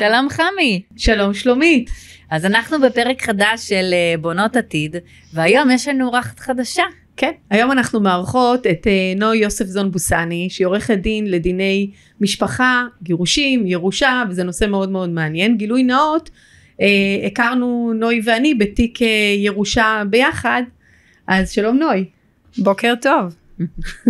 שלום חמי. שלום שלומית. אז אנחנו בפרק חדש של אה, בונות עתיד, והיום יש לנו אורחת חדשה. כן, היום אנחנו מארחות את אה, נוי יוסף זון בוסני, שהיא עורכת דין לדיני משפחה, גירושים, ירושה, וזה נושא מאוד מאוד מעניין. גילוי נאות, אה, הכרנו נוי ואני בתיק אה, ירושה ביחד, אז שלום נוי. בוקר טוב.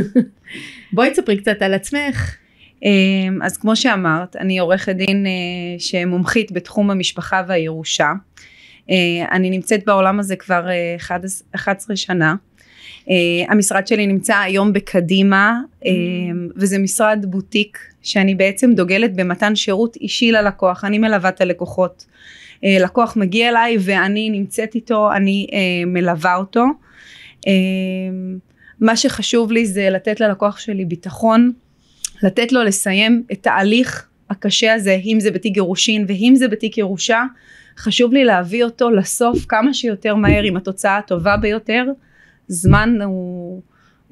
בואי תספרי קצת על עצמך. אמ, אז כמו שאמרת, אני עורכת דין אה, שמומחית בתחום המשפחה והירושה. אה, אני נמצאת בעולם הזה כבר 11 אה, שנה. המשרד שלי נמצא היום בקדימה, וזה משרד בוטיק שאני בעצם דוגלת במתן שירות אישי ללקוח, אני מלווה את הלקוחות. לקוח מגיע אליי ואני נמצאת איתו, אני מלווה אותו. מה שחשוב לי זה לתת ללקוח שלי ביטחון, לתת לו לסיים את ההליך הקשה הזה, אם זה בתיק גירושין ואם זה בתיק ירושה, חשוב לי להביא אותו לסוף כמה שיותר מהר עם התוצאה הטובה ביותר. זמן הוא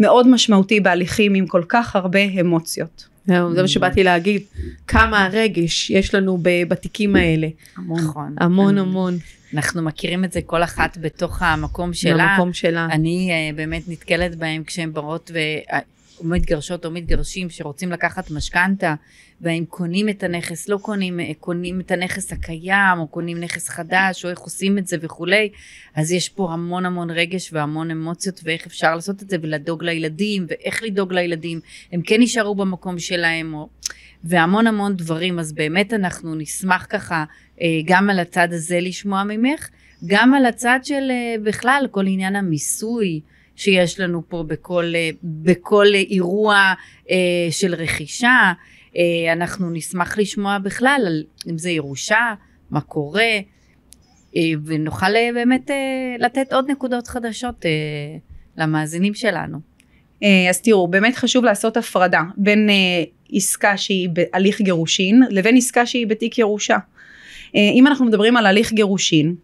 מאוד משמעותי בהליכים עם כל כך הרבה אמוציות. זה מה שבאתי להגיד, כמה רגש יש לנו בתיקים האלה. המון. נכון. המון המון. אנחנו מכירים את זה כל אחת בתוך המקום שלה. המקום שלה. אני uh, באמת נתקלת בהם כשהן באות או מתגרשות או מתגרשים שרוצים לקחת משכנתה והאם קונים את הנכס, לא קונים, קונים את הנכס הקיים או קונים נכס חדש או איך עושים את זה וכולי, אז יש פה המון המון רגש והמון אמוציות ואיך אפשר לעשות את זה ולדאוג לילדים ואיך לדאוג לילדים, הם כן יישארו במקום שלהם או... והמון המון דברים, אז באמת אנחנו נשמח ככה אה, גם על הצד הזה לשמוע ממך, גם על הצד של אה, בכלל כל עניין המיסוי. שיש לנו פה בכל, אה, בכל אירוע אה, של רכישה. אה, אנחנו נשמח לשמוע בכלל על אם זה ירושה, מה קורה, ונוכל באמת לתת עוד נקודות חדשות למאזינים שלנו. אז תראו, באמת חשוב לעשות הפרדה בין עסקה שהיא בהליך גירושין לבין עסקה שהיא בתיק ירושה. אם אנחנו מדברים על הליך גירושין,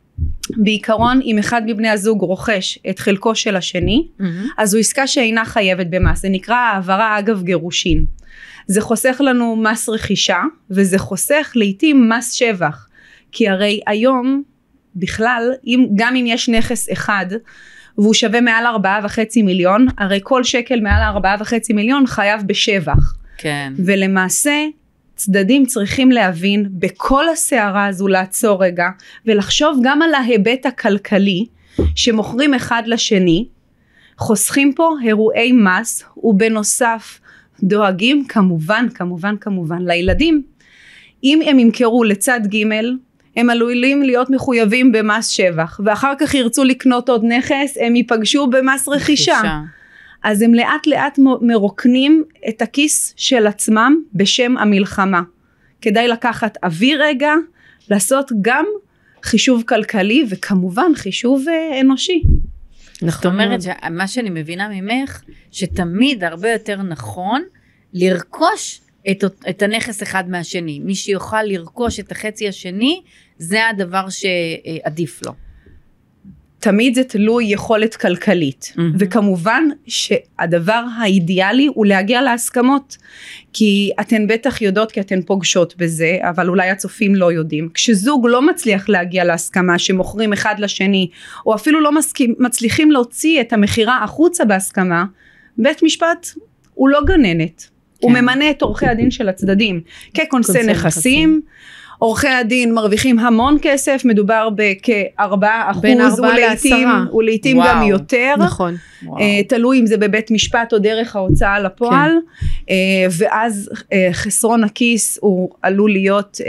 בעיקרון אם אחד מבני הזוג רוכש את חלקו של השני mm-hmm. אז זו עסקה שאינה חייבת במס זה נקרא העברה אגב גירושין זה חוסך לנו מס רכישה וזה חוסך לעיתים מס שבח כי הרי היום בכלל אם, גם אם יש נכס אחד והוא שווה מעל ארבעה וחצי מיליון הרי כל שקל מעל ארבעה וחצי מיליון חייב בשבח כן. ולמעשה צדדים צריכים להבין בכל הסערה הזו לעצור רגע ולחשוב גם על ההיבט הכלכלי שמוכרים אחד לשני חוסכים פה אירועי מס ובנוסף דואגים כמובן כמובן כמובן לילדים אם הם ימכרו לצד ג' הם עלולים להיות מחויבים במס שבח ואחר כך ירצו לקנות עוד נכס הם ייפגשו במס רכישה. רכישה. אז הם לאט לאט מרוקנים את הכיס של עצמם בשם המלחמה. כדאי לקחת אוויר רגע, לעשות גם חישוב כלכלי וכמובן חישוב אה, אנושי. נכון. זאת אומרת, מה שאני מבינה ממך, שתמיד הרבה יותר נכון לרכוש את, את הנכס אחד מהשני. מי שיוכל לרכוש את החצי השני, זה הדבר שעדיף לו. תמיד זה תלוי יכולת כלכלית. mm-hmm. וכמובן שהדבר האידיאלי הוא להגיע להסכמות. כי אתן בטח יודעות כי אתן פוגשות בזה אבל אולי הצופים לא יודעים. כשזוג לא מצליח להגיע להסכמה שמוכרים אחד לשני או אפילו לא מסכים, מצליחים להוציא את המכירה החוצה בהסכמה בית משפט הוא לא גננת. כן. הוא ממנה את עורכי הדין של הצדדים. ככונסי נכסים, נכסים עורכי הדין מרוויחים המון כסף, מדובר בכארבעה אחוז ולעיתים, ולעיתים גם יותר. נכון. Uh, תלוי אם זה בבית משפט או דרך ההוצאה לפועל, כן. uh, ואז uh, חסרון הכיס הוא עלול להיות uh,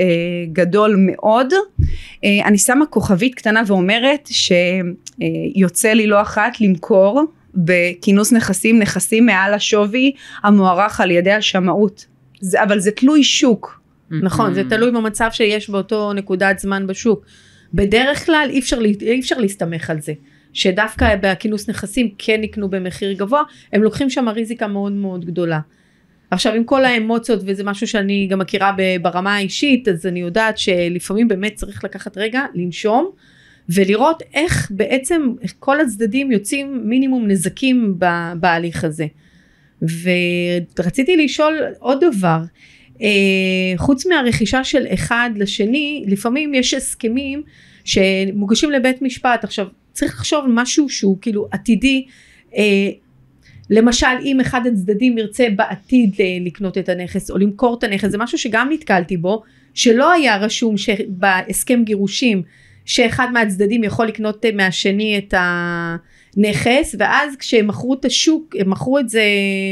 גדול מאוד. Uh, אני שמה כוכבית קטנה ואומרת שיוצא uh, לי לא אחת למכור בכינוס נכסים נכסים מעל השווי המוערך על ידי השמאות. זה, אבל זה תלוי שוק. נכון, זה תלוי במצב שיש באותו נקודת זמן בשוק. בדרך כלל אי אפשר, אי אפשר להסתמך על זה. שדווקא בכינוס נכסים כן יקנו במחיר גבוה, הם לוקחים שם ריזיקה מאוד מאוד גדולה. עכשיו עם כל האמוציות וזה משהו שאני גם מכירה ברמה האישית, אז אני יודעת שלפעמים באמת צריך לקחת רגע, לנשום, ולראות איך בעצם כל הצדדים יוצאים מינימום נזקים בהליך הזה. ורציתי לשאול עוד דבר, חוץ מהרכישה של אחד לשני, לפעמים יש הסכמים שמוגשים לבית משפט. עכשיו, צריך לחשוב על משהו שהוא כאילו עתידי. אה, למשל אם אחד הצדדים ירצה בעתיד ל- לקנות את הנכס או למכור את הנכס זה משהו שגם נתקלתי בו שלא היה רשום בהסכם גירושים שאחד מהצדדים יכול לקנות מהשני את הנכס ואז כשהם מכרו את השוק הם מכרו את זה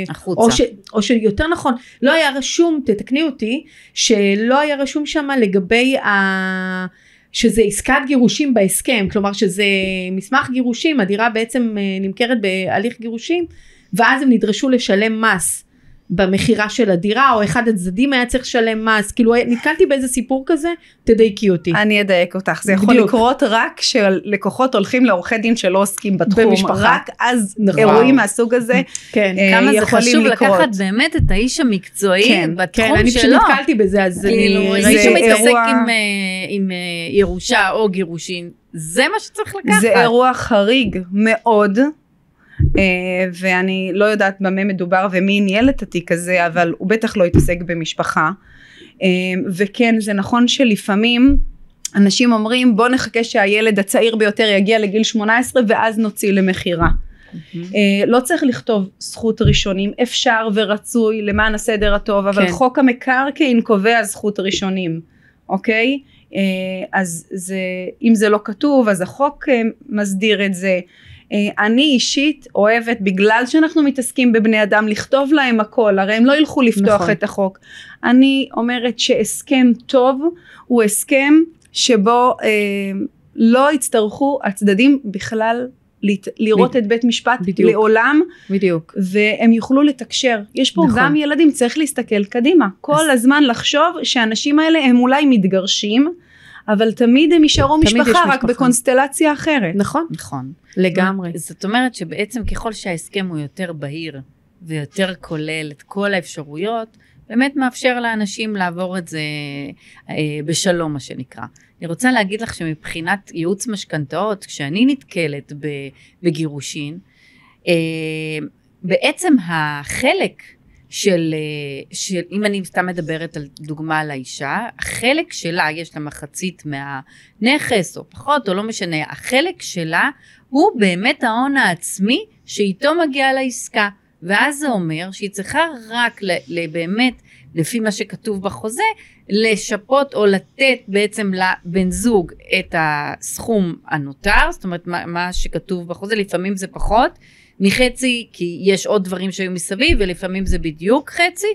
החוצה. או, ש, או שיותר נכון לא היה רשום תתקני אותי שלא היה רשום שם לגבי ה... שזה עסקת גירושים בהסכם כלומר שזה מסמך גירושים הדירה בעצם אה, נמכרת בהליך גירושים ואז הם נדרשו לשלם מס במכירה של הדירה או אחד הצדדים היה צריך לשלם מס כאילו נתקלתי באיזה סיפור כזה תדייקי אותי. אני אדייק אותך זה יכול בדיוק. לקרות רק כשלקוחות הולכים לעורכי דין שלא עוסקים בתחום במשפחה. רק אז נכון. אירועים מהסוג הזה כן. אה, כמה זה יכולים חשוב לקרות. לקחת באמת את האיש המקצועי כן, כן, בתחום אני פשוט שלו. נתקלתי בזה אז כאילו, אני מי זה שמתעסק אירוע- עם, אה, עם אה, ירושה או גירושין, זה מה שצריך לקחת. זה אירוע חריג מאוד ואני לא יודעת במה מדובר ומי ניהל את התיק הזה אבל הוא בטח לא התעסק במשפחה. אה, וכן זה נכון שלפעמים אנשים אומרים בוא נחכה שהילד הצעיר ביותר יגיע לגיל 18 ואז נוציא למכירה. אה, לא צריך לכתוב זכות ראשונים אפשר ורצוי למען הסדר הטוב אבל כן. חוק המקרקעין קובע זכות ראשונים אוקיי? אה, אז זה אם זה לא כתוב אז החוק אה, מסדיר את זה. אה, אני אישית אוהבת בגלל שאנחנו מתעסקים בבני אדם לכתוב להם הכל הרי הם לא ילכו לפתוח נכון. את החוק אני אומרת שהסכם טוב הוא הסכם שבו אה, לא יצטרכו הצדדים בכלל לת- לראות את בית משפט בדיוק. לעולם בדיוק. והם יוכלו לתקשר. יש פה נכון. גם ילדים, צריך להסתכל קדימה. כל הזמן לחשוב שהאנשים האלה הם אולי מתגרשים, אבל תמיד הם יישארו תמיד משפחה, רק משפחה. בקונסטלציה אחרת. נכון נכון. לגמרי. זאת אומרת שבעצם ככל שההסכם הוא יותר בהיר ויותר כולל את כל האפשרויות, באמת מאפשר לאנשים לעבור את זה אה, בשלום, מה שנקרא. אני רוצה להגיד לך שמבחינת ייעוץ משכנתאות, כשאני נתקלת ב- בגירושין, אה, בעצם החלק של, אה, של, אם אני סתם מדברת על דוגמה על האישה, החלק שלה, יש לה מחצית מהנכס או פחות או לא משנה, החלק שלה הוא באמת ההון העצמי שאיתו מגיעה לעסקה. ואז זה אומר שהיא צריכה רק באמת, לפי מה שכתוב בחוזה, לשפות או לתת בעצם לבן זוג את הסכום הנותר, זאת אומרת מה, מה שכתוב בחוזה, לפעמים זה פחות מחצי, כי יש עוד דברים שהיו מסביב, ולפעמים זה בדיוק חצי,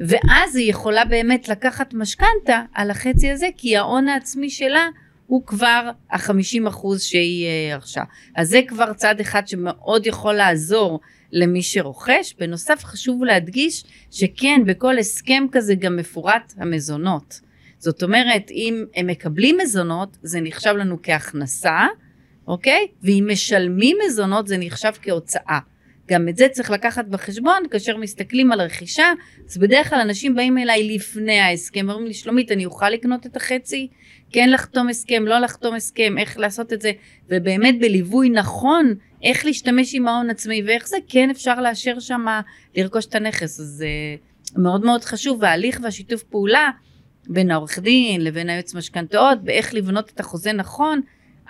ואז היא יכולה באמת לקחת משכנתה על החצי הזה, כי ההון העצמי שלה הוא כבר החמישים אחוז שהיא אה, רכשה. אז זה כבר צד אחד שמאוד יכול לעזור למי שרוכש. בנוסף חשוב להדגיש שכן בכל הסכם כזה גם מפורט המזונות. זאת אומרת אם הם מקבלים מזונות זה נחשב לנו כהכנסה, אוקיי? ואם משלמים מזונות זה נחשב כהוצאה. גם את זה צריך לקחת בחשבון כאשר מסתכלים על רכישה, אז בדרך כלל אנשים באים אליי לפני ההסכם, אומרים לי שלומית אני אוכל לקנות את החצי? כן לחתום הסכם, לא לחתום הסכם, איך לעשות את זה, ובאמת בליווי נכון, איך להשתמש עם ההון עצמי ואיך זה כן אפשר לאשר שם לרכוש את הנכס, אז זה מאוד מאוד חשוב, וההליך והשיתוף פעולה בין העורך דין לבין היועץ משכנתאות, באיך לבנות את החוזה נכון,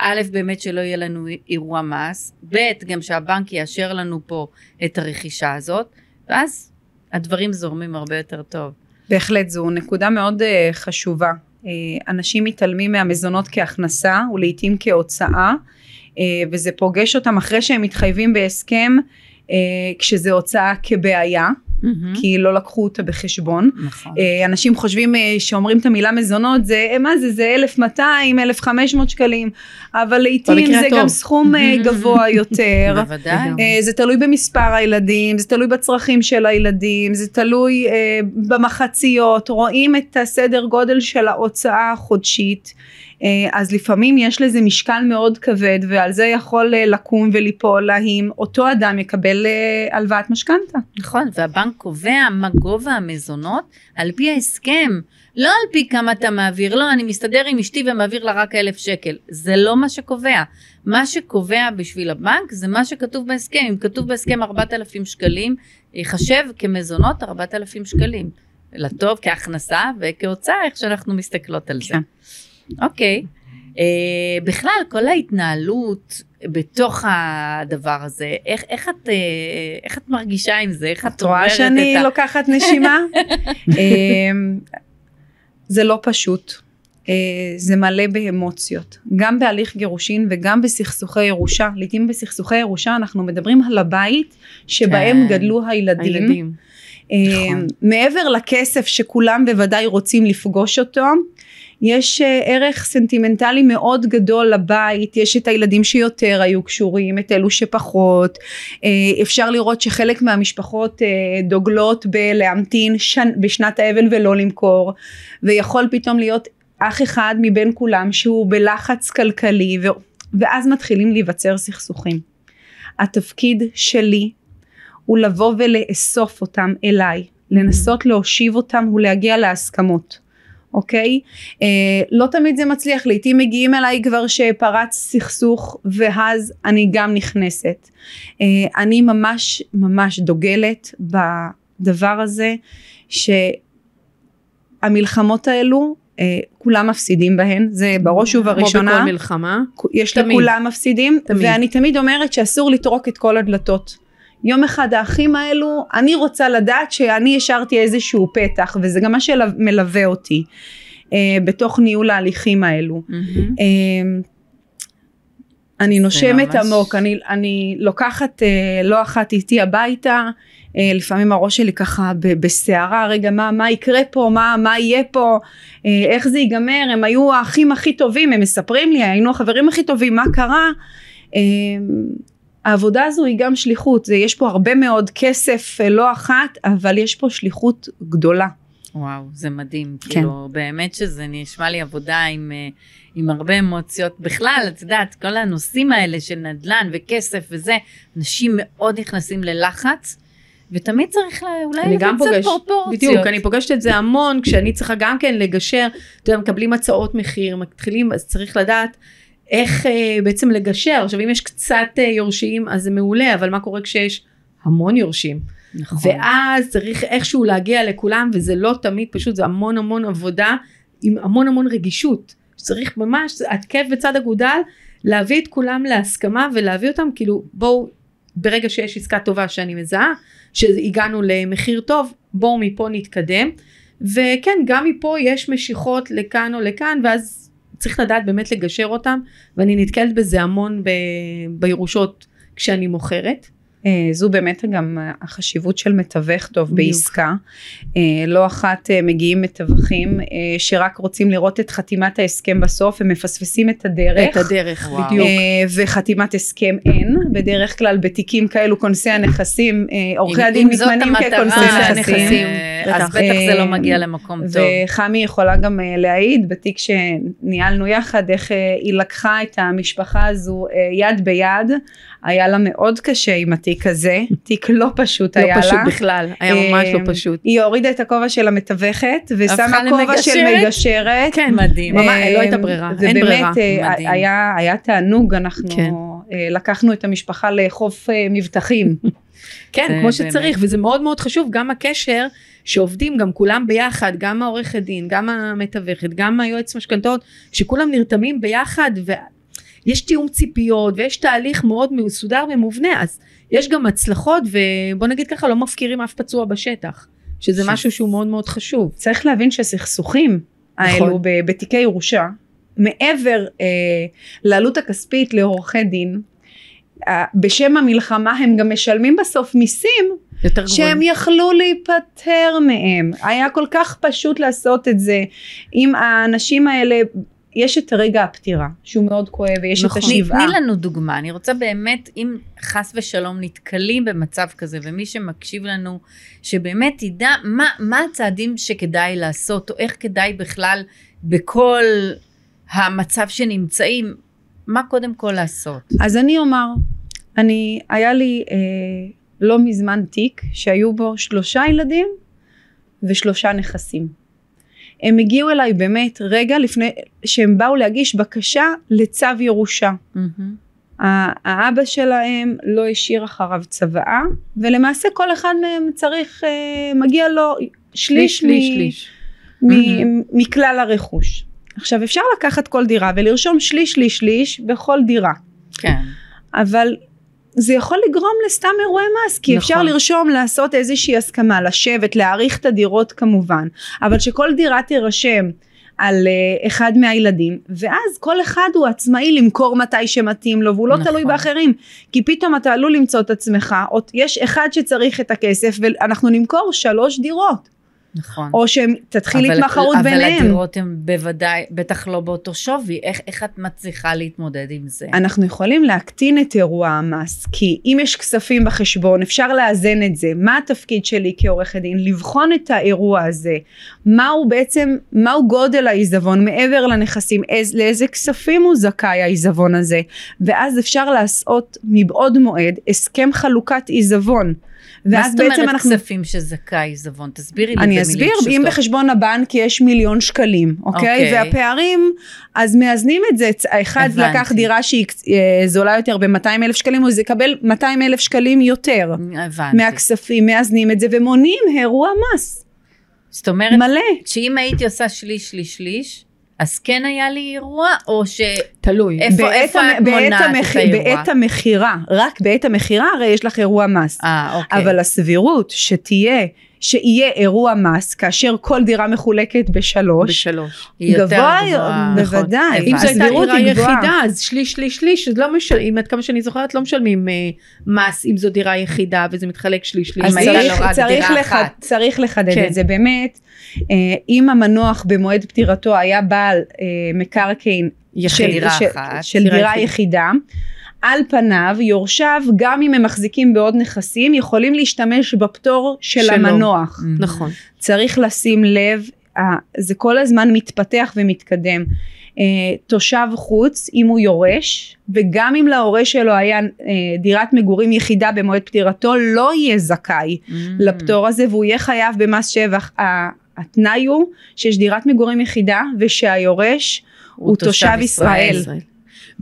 א', באמת שלא יהיה לנו אירוע מס, ב', גם שהבנק יאשר לנו פה את הרכישה הזאת, ואז הדברים זורמים הרבה יותר טוב. בהחלט זו נקודה מאוד uh, חשובה. Uh, אנשים מתעלמים מהמזונות כהכנסה ולעיתים כהוצאה uh, וזה פוגש אותם אחרי שהם מתחייבים בהסכם uh, כשזה הוצאה כבעיה כי לא לקחו אותה בחשבון. נכון. אה, אנשים חושבים אה, שאומרים את המילה מזונות זה אה, מה זה זה 1200 1500 שקלים אבל לעיתים זה הטוב. גם סכום אה, גבוה יותר. בוודאי. זה תלוי במספר הילדים, זה תלוי בצרכים של הילדים, זה תלוי במחציות, רואים את הסדר גודל של ההוצאה החודשית, אז לפעמים יש לזה משקל מאוד כבד ועל זה יכול אה, לקום וליפול האם אותו אדם יקבל אה, הלוואת משכנתה. נכון, והבנק קובע מה גובה המזונות על פי ההסכם, לא על פי כמה אתה מעביר, לא, אני מסתדר עם אשתי ומעביר לה רק אלף שקל, זה לא מה שקובע. מה שקובע בשביל הבנק זה מה שכתוב בהסכם, אם כתוב בהסכם 4,000 שקלים, ייחשב כמזונות 4,000 שקלים. לטוב כהכנסה וכהוצאה, איך שאנחנו מסתכלות על זה. כן. אוקיי. אה, בכלל, כל ההתנהלות בתוך הדבר הזה, איך, איך, את, אה, איך את מרגישה עם זה? איך את את רואה שאני את. לוקחת נשימה? אמ, זה לא פשוט. אה, זה מלא באמוציות. גם בהליך גירושין וגם בסכסוכי ירושה. לעתים בסכסוכי ירושה אנחנו מדברים על הבית שבהם כן. גדלו הילדים. הילדים. אה, נכון. מעבר לכסף שכולם בוודאי רוצים לפגוש אותו, יש אה, ערך סנטימנטלי מאוד גדול לבית, יש את הילדים שיותר היו קשורים, את אלו שפחות, אה, אפשר לראות שחלק מהמשפחות אה, דוגלות בלהמתין שנ, בשנת האבל ולא למכור, ויכול פתאום להיות אח אחד מבין כולם שהוא בלחץ כלכלי, ו, ואז מתחילים להיווצר סכסוכים. התפקיד שלי הוא לבוא ולאסוף אותם אליי, לנסות להושיב אותם ולהגיע להסכמות. אוקיי? אה, לא תמיד זה מצליח, לעתים מגיעים אליי כבר שפרץ סכסוך ואז אני גם נכנסת. אה, אני ממש ממש דוגלת בדבר הזה שהמלחמות האלו אה, כולם מפסידים בהן, זה בראש כמו ובראשונה. בכל מלחמה. יש תמיד. לכולם מפסידים, תמיד. ואני תמיד אומרת שאסור לטרוק את כל הדלתות. יום אחד האחים האלו, אני רוצה לדעת שאני השארתי איזשהו פתח, וזה גם מה שמלווה אותי אה, בתוך ניהול ההליכים האלו. מהמם. אה, אני נושמת ממש- עמוק, אני, אני לוקחת אה, לא אחת איתי הביתה, אה, לפעמים הראש שלי ככה בסערה, רגע מה, מה יקרה פה, מה, מה יהיה פה, אה, איך זה ייגמר, הם היו האחים הכי טובים, הם מספרים לי, היינו החברים הכי טובים, מה קרה? אה, העבודה הזו היא גם שליחות, זה, יש פה הרבה מאוד כסף, אה, לא אחת, אבל יש פה שליחות גדולה. וואו, זה מדהים. כן. כאילו, באמת שזה נשמע לי עבודה עם, אה, עם הרבה אמוציות. בכלל, את יודעת, כל הנושאים האלה של נדל"ן וכסף וזה, אנשים מאוד נכנסים ללחץ, ותמיד צריך לה, אולי קצת פוגשת, פרופורציות. בדיוק, אני פוגשת את זה המון, כשאני צריכה גם כן לגשר, אתה יודע, מקבלים הצעות מחיר, מתחילים, אז צריך לדעת איך אה, בעצם לגשר. עכשיו, אם יש קצת אה, יורשים, אז זה מעולה, אבל מה קורה כשיש המון יורשים? נכון. ואז צריך איכשהו להגיע לכולם, וזה לא תמיד פשוט, זה המון המון עבודה, עם המון המון רגישות. צריך ממש, עקב בצד אגודל, להביא את כולם להסכמה ולהביא אותם, כאילו, בואו, ברגע שיש עסקה טובה שאני מזהה, שהגענו למחיר טוב, בואו מפה נתקדם. וכן, גם מפה יש משיכות לכאן או לכאן, ואז צריך לדעת באמת לגשר אותם, ואני נתקלת בזה המון ב- בירושות כשאני מוכרת. אה, זו באמת גם החשיבות של מתווך טוב בדיוק. בעסקה. אה, לא אחת אה, מגיעים מתווכים שרק רוצים לראות את חתימת ההסכם בסוף, הם מפספסים את הדרך. את הדרך, וואו. בדיוק. וחתימת הסכם אין, בדרך כלל בתיקים כאלו כונסי הנכסים, עורכי הדין אם זאת מתמנים המטרה, ככונסי נכסים. אז בטח. זה לא מגיע למקום טוב. וחמי יכולה גם להעיד בתיק שניהלנו יחד איך היא לקחה את המשפחה הזו יד ביד היה לה מאוד קשה עם התיק הזה תיק לא פשוט לא היה פשוט לה בכלל, היה ממש אה, לא פשוט. היא הורידה את הכובע של המתווכת ושמה כובע של? מגשרת כן, מדהים. אה, לא הייתה ברירה, אין ובאמת ברירה. אה, מדהים. היה, תענוג אנחנו כן. אה, לקחנו את המשפחה לחוף אה, מבטחים כן, כמו. שצריך, וזה מאוד מאוד חשוב, גם הקשר שעובדים גם כולם ביחד, גם העורכת דין, גם המתווכת, גם היועץ משכנתאות, שכולם נרתמים ביחד ויש תיאום ציפיות ויש תהליך מאוד מסודר ומובנה, אז יש גם הצלחות ובוא נגיד ככה לא מפקירים אף פצוע בשטח, שזה ש- משהו שהוא מאוד מאוד חשוב. צריך להבין שהסכסוכים האלו נכון. ב- בתיקי ירושה מעבר אה, לעלות הכספית לעורכי דין אה, בשם המלחמה הם גם משלמים בסוף מיסים יותר שהם גבוהים. יכלו להיפטר מהם היה כל כך פשוט לעשות את זה אם האנשים האלה יש את רגע הפטירה שהוא מאוד כואב ויש נכון. את השבעה תני לנו דוגמה, אני רוצה באמת, אם חס ושלום נתקלים במצב כזה, ומי שמקשיב לנו, שבאמת ידע מה, מה הצעדים שכדאי לעשות, או איך כדאי בכלל בכל המצב שנמצאים, מה קודם כל לעשות. אז אני אומר, אני, היה לי אה, לא מזמן תיק שהיו בו שלושה ילדים ושלושה נכסים. הם הגיעו אליי באמת רגע לפני שהם באו להגיש בקשה לצו ירושה. ה- האבא שלהם לא השאיר אחריו צוואה ולמעשה כל אחד מהם צריך, אה, מגיע לו שליש, שליש, מ- שליש. מ- מכלל הרכוש. עכשיו אפשר לקחת כל דירה ולרשום שליש שליש שליש בכל דירה, כן. אבל זה יכול לגרום לסתם אירועי מס, כי נכון. אפשר לרשום לעשות איזושהי הסכמה, לשבת, להעריך את הדירות כמובן, אבל שכל דירה תירשם על uh, אחד מהילדים, ואז כל אחד הוא עצמאי למכור מתי שמתאים לו, והוא לא נכון. תלוי באחרים, כי פתאום אתה עלול למצוא את עצמך, יש אחד שצריך את הכסף ואנחנו נמכור שלוש דירות, נכון. או שתתחיל אבל- התמחרות אבל ביניהם. הדירות הן בוודאי, בטח לא באותו שווי. איך, איך את מצליחה להתמודד עם זה? אנחנו יכולים להקטין את אירוע המס, כי אם יש כספים בחשבון אפשר לאזן את זה. מה התפקיד שלי כעורכת דין? לבחון את האירוע הזה. מהו בעצם, מהו גודל העיזבון מעבר לנכסים, איז, לאיזה כספים הוא זכאי העיזבון הזה. ואז אפשר לעשות מבעוד מועד הסכם חלוקת עיזבון. מה זאת אומרת אנחנו... כספים שזכאי עיזבון? תסבירי לי אני במילים אסביר, פשוטות. אם בחשבון הבנק יש מיליון שקלים, אוקיי? אוקיי. והפערים, אז מאזנים את זה, האחד הבנתי. לקח דירה שהיא אה, זולה יותר ב-200 אלף שקלים, אז יקבל 200 אלף שקלים יותר הבנתי. מהכספים, מאזנים את זה ומונעים אירוע מס, זאת אומרת, מלא. שאם הייתי עושה שליש, שליש, שליש, אז כן היה לי אירוע, או ש... תלוי. איפה- בעת איפה המ- את מונעת את המח- האירוע? בעת המכירה, רק בעת המכירה הרי יש לך אירוע מס. אה, אוקיי. אבל הסבירות שתהיה, שיהיה אירוע מס כאשר כל דירה מחולקת בשלוש, בשלוש. היא יותר גבוה, גבוהה. בוודאי. נכון. אם זו הייתה דירה גבוהה. יחידה, אז שליש, שליש, שליש, אז לא משלמים, עד כמה שאני זוכרת, לא משלמים אה, מס אם זו דירה יחידה וזה מתחלק שליש, שליש. אז אם הייתה צריך, צריך, לח... צריך לחדד כן. את זה באמת אה, אם המנוח במועד פטירתו היה בעל אה, מקרקעין של דירה של, אחת, של דירה דירה יחידה. יחידה על פניו יורשיו גם אם הם מחזיקים בעוד נכסים יכולים להשתמש בפטור של שלו. המנוח Mhm. נכון. צריך לשים לב זה כל הזמן מתפתח ומתקדם אה, תושב חוץ אם הוא יורש וגם אם להורה שלו היה אה, דירת מגורים יחידה במועד פטירתו לא יהיה זכאי Mhm. לפטור הזה והוא יהיה חייב במס שבח. התנאי הוא שיש דירת מגורים יחידה ושהיורש הוא תושב ישראל.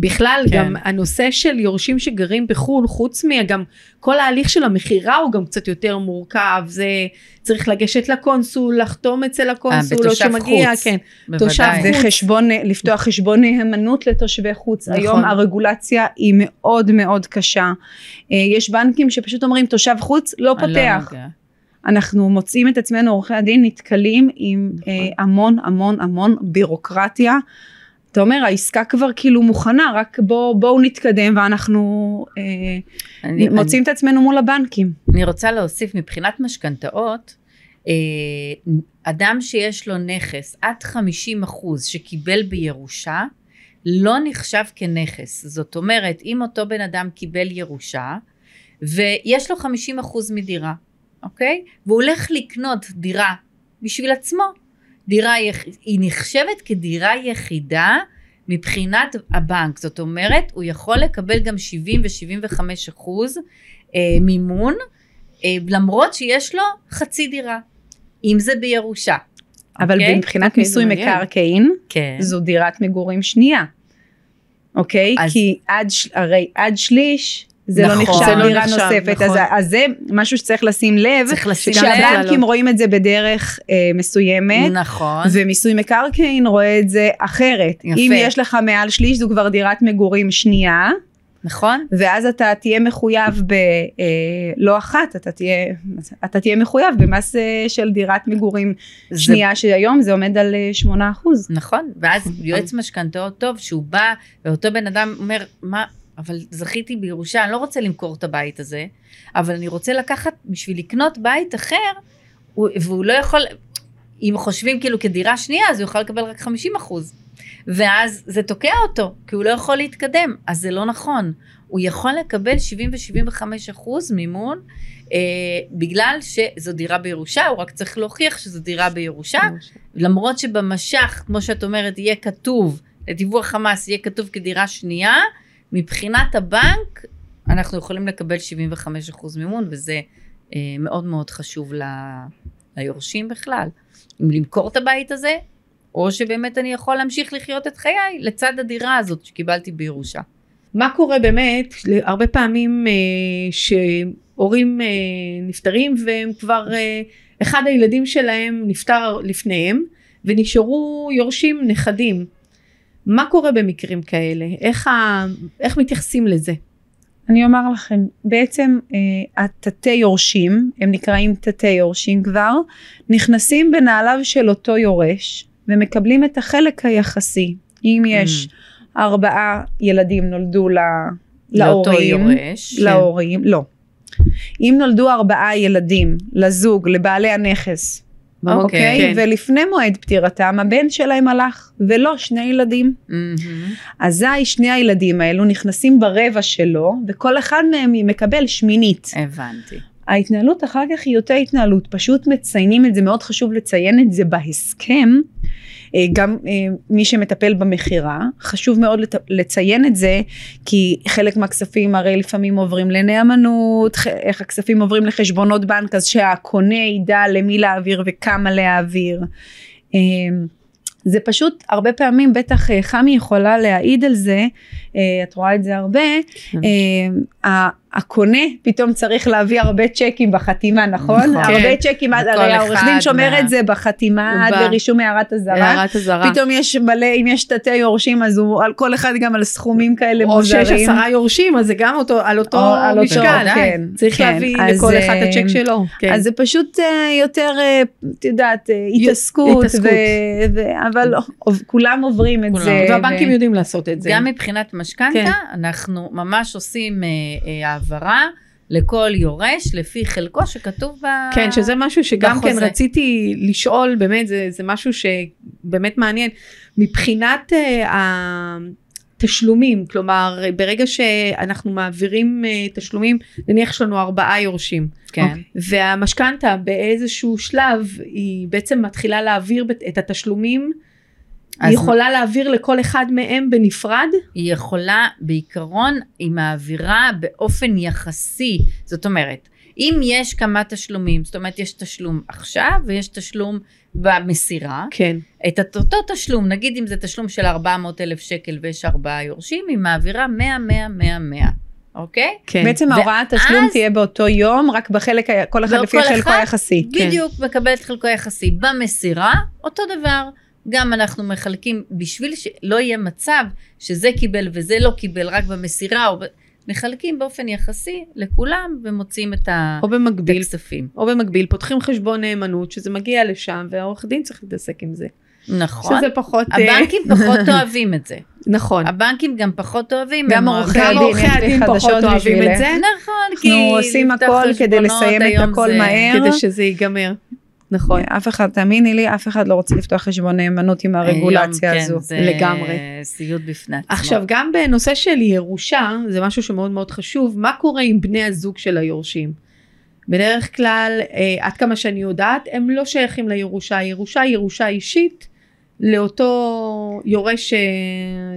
בכלל כן. גם הנושא של יורשים שגרים בחו"ל חוץ מגם כל ההליך של המכירה הוא גם קצת יותר מורכב זה צריך לגשת לקונסול לחתום אצל הקונסול או שמגיע חוץ. כן בוודאי. תושב חוץ. וחשבון, לפתוח חשבון נאמנות לתושבי חוץ. נכון. היום הרגולציה היא מאוד מאוד קשה. אה, יש בנקים שפשוט אומרים תושב חוץ לא לא פותח. אנחנו מוצאים את עצמנו עורכי הדין נתקלים עם נכון. אה, המון המון המון בירוקרטיה. אתה אומר העסקה כבר כאילו מוכנה רק בוא, בואו נתקדם ואנחנו אה, אני- מוצאים את עצמנו מול הבנקים. אני רוצה להוסיף מבחינת משכנתאות, אה, אדם שיש לו נכס עד 50 אחוז שקיבל בירושה, לא נחשב כנכס. זאת אומרת, אם אותו בן אדם קיבל ירושה, ויש לו 50 אחוז מדירה, אוקיי? והוא הולך לקנות דירה בשביל עצמו, דירה, יח... היא נחשבת כדירה יחידה מבחינת הבנק. זאת אומרת, הוא יכול לקבל גם 70 ו-75 אחוז אה, מימון, אה, למרות שיש לו חצי דירה, אם זה בירושה. אבל אוקיי? מבחינת אוקיי, זה מיסוי. מקרקעין כן. זו דירת מגורים שנייה. אוקיי? אז- כי עד, הרי עד שליש זה נכון. לא נחשב זה לא דירה נחשב, נוספת, נכון. אז, אז זה משהו שצריך לשים לב, צריך לשים. שהבנקים לב. רואים את זה בדרך אה, מסוימת, נכון. ומיסוי מקרקעין רואה את זה אחרת. יפה. אם יש לך מעל שליש זו כבר דירת מגורים שנייה, נכון? ואז אתה תהיה מחויב ב... אה, לא אחת, אתה תהיה, אתה תהיה מחויב במס אה, של דירת מגורים זה- שנייה, שהיום זה עומד על אה, 8%. נכון, ואז יועץ משכנתאות טוב שהוא בא ואותו בן אדם אומר מה אבל זכיתי בירושה אני לא רוצה למכור את הבית הזה אבל אני רוצה לקחת בשביל לקנות בית אחר הוא- והוא לא יכול אם חושבים כאילו כדירה שנייה אז הוא יכול לקבל רק 50 אחוז. ואז זה תוקע אותו כי הוא לא יכול להתקדם. אז זה לא נכון. הוא יכול לקבל 70 ו-75 אחוז מימון אה, בגלל שזו דירה בירושה הוא רק צריך להוכיח שזו דירה בירושה למרות שבמשך, כמו שאת אומרת, יהיה כתוב, לדיווח המס יהיה כתוב כדירה שנייה, מבחינת הבנק, אנחנו יכולים לקבל 75% מימון, וזה אה, מאוד מאוד חשוב ל, ליורשים בכלל. אם למכור את הבית הזה, או שבאמת אני יכול להמשיך לחיות את חיי לצד הדירה הזאת שקיבלתי בירושה. מה קורה באמת, הרבה פעמים אה, שהורים אה, נפטרים והם כבר, אה, אחד הילדים שלהם נפטר לפניהם ונשארו יורשים נכדים. מה קורה במקרים כאלה? איך, ה... איך מתייחסים לזה? אני אומר לכם, בעצם אה, התתי יורשים, הם נקראים תתי יורשים כבר, נכנסים בנעליו של אותו יורש ומקבלים את החלק היחסי. אם יש Mm. ארבעה ילדים נולדו ל... לאותו להורים, יורש. כן. להורים, לא. אם נולדו ארבעה ילדים לזוג, לבעלי הנכס, אוקיי, אוקיי? כן. ולפני מועד פטירתם הבן שלהם הלך, ולא שני ילדים. מהמם. אזי שני הילדים האלו נכנסים ברבע שלו, וכל אחד מהם מקבל שמינית. הבנתי. ההתנהלות אחר כך היא אותה התנהלות, פשוט מציינים את זה, מאוד חשוב לציין את זה בהסכם. אה, גם אה, מי שמטפל במכירה, חשוב מאוד לציין את זה, כי חלק מהכספים הרי לפעמים עוברים לנאמנות, איך הכספים עוברים לחשבונות בנק, אז שהקונה ידע למי להעביר וכמה להעביר. אה, זה פשוט הרבה פעמים בטח חמי יכולה להעיד על זה, את רואה את זה הרבה, כן. אה, הקונה פתאום צריך להביא הרבה צ'קים בחתימה נכון? נכון. הרבה כן. צ'קים, הרי העורך דין אחד שומר מה- את זה בחתימה עד לרישום הערת אזהרה. הערת אזהרה. פתאום יש מלא, אם יש תתי יורשים אז הוא על כל אחד גם על סכומים כאלה או מוזרים. שיש עשרה יורשים אז זה גם אותו, על אותו או על אותו, משקל. כן, צריך כן. להביא אז, לכל אחד את אה, הצ'ק שלו. כן. אז זה פשוט אה, יותר, אה, את יודעת, אה, התעסקות, התעסקות. ו- ו- אבל כולם עוברים את כולם. זה. והבנקים ו- יודעים לעשות את זה. גם מבחינת משכנתה, כן. אנחנו ממש עושים אה, אה, העברה לכל יורש לפי חלקו שכתוב ב... כן, שזה משהו שגם כן בחוזה. רציתי לשאול, באמת, זה, זה משהו שבאמת מעניין. מבחינת uh, התשלומים, כלומר, ברגע שאנחנו מעבירים uh, תשלומים, נניח יש לנו ארבעה יורשים, כן. אוקיי. והמשכנתה באיזשהו שלב, היא בעצם מתחילה להעביר את התשלומים, היא יכולה להעביר לכל אחד מהם בנפרד? היא יכולה, בעיקרון, היא מעבירה באופן יחסי. זאת אומרת, אם יש כמה תשלומים, זאת אומרת, יש תשלום עכשיו ויש תשלום במסירה, כן. את אותו תשלום, נגיד אם זה תשלום של 400 אלף שקל ויש ארבעה יורשים, היא מעבירה 100, 100, 100, 100, אוקיי? כן. בעצם ההוראת תשלום ואז- תהיה באותו יום, רק בחלק, כל אחד לפי חלקו היחסי. כן. בדיוק, מקבל את חלקו יחסי. במסירה, אותו דבר. גם אנחנו מחלקים, בשביל שלא יהיה מצב שזה קיבל וזה לא קיבל, רק במסירה, או. מחלקים באופן יחסי לכולם ומוציאים את הכספים. או במקביל פותחים חשבון נאמנות שזה מגיע לשם והעורך דין צריך להתעסק עם זה. נכון. שזה פחות... אה, הבנקים פחות אוהבים את זה. נכון. הבנקים גם פחות אוהבים. גם עורכי הדין, פחות אוהבים. את זה. נכון, כי אנחנו עושים הכל כדי לסיים את הכל מהר. כדי שזה ייגמר. נכון. אף אחד, תאמיני לי, אף אחד לא רוצה לפתוח חשבון נאמנות עם הרגולציה היום, הזו. כן, זה לגמרי. סיוט בפני עצמו. עכשיו גם בנושא של ירושה זה משהו שמאוד מאוד חשוב מה קורה עם בני הזוג של היורשים. בדרך כלל אה, עד כמה שאני יודעת הם לא שייכים לירושה הירושה היא ירושה אישית לאותו יורש. אה,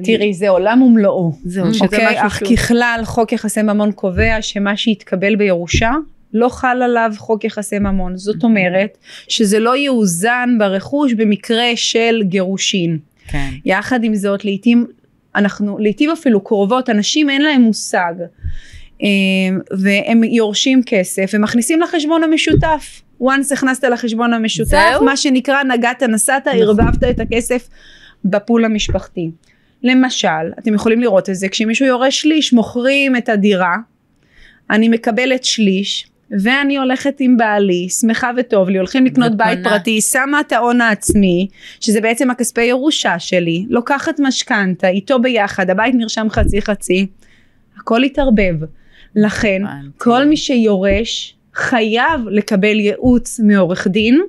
תראי, זה עולם ומלואו. זהו שזה אוקיי, משהו אך שהוא- ככלל חוק יחסי ממון קובע שמה שהתקבל בירושה לא חל עליו חוק יחסי ממון. זאת אומרת שזה לא יאוזן ברכוש במקרה של גירושין. כן. יחד עם זאת לעתים אנחנו לעתים אפילו קרובות אנשים אין להם מושג אה, והם יורשים כסף ומכניסים לחשבון המשותף. once הכנסת לחשבון המשותף זהו? מה שנקרא נגעת נסעת נכון. ערבבת את הכסף בפול המשפחתי. למשל אתם יכולים לראות את זה כשמישהו יורש שליש מוכרים את הדירה אני מקבלת שליש ואני הולכת עם בעלי שמחה וטוב לי הולכים לקנות. בית פרטי שמה את ההון העצמי שזה בעצם הכספי ירושה שלי לוקחת משכנתה איתו ביחד הבית נרשם חצי חצי הכל התערבב לכן. כל מי שיורש חייב לקבל ייעוץ מעורך דין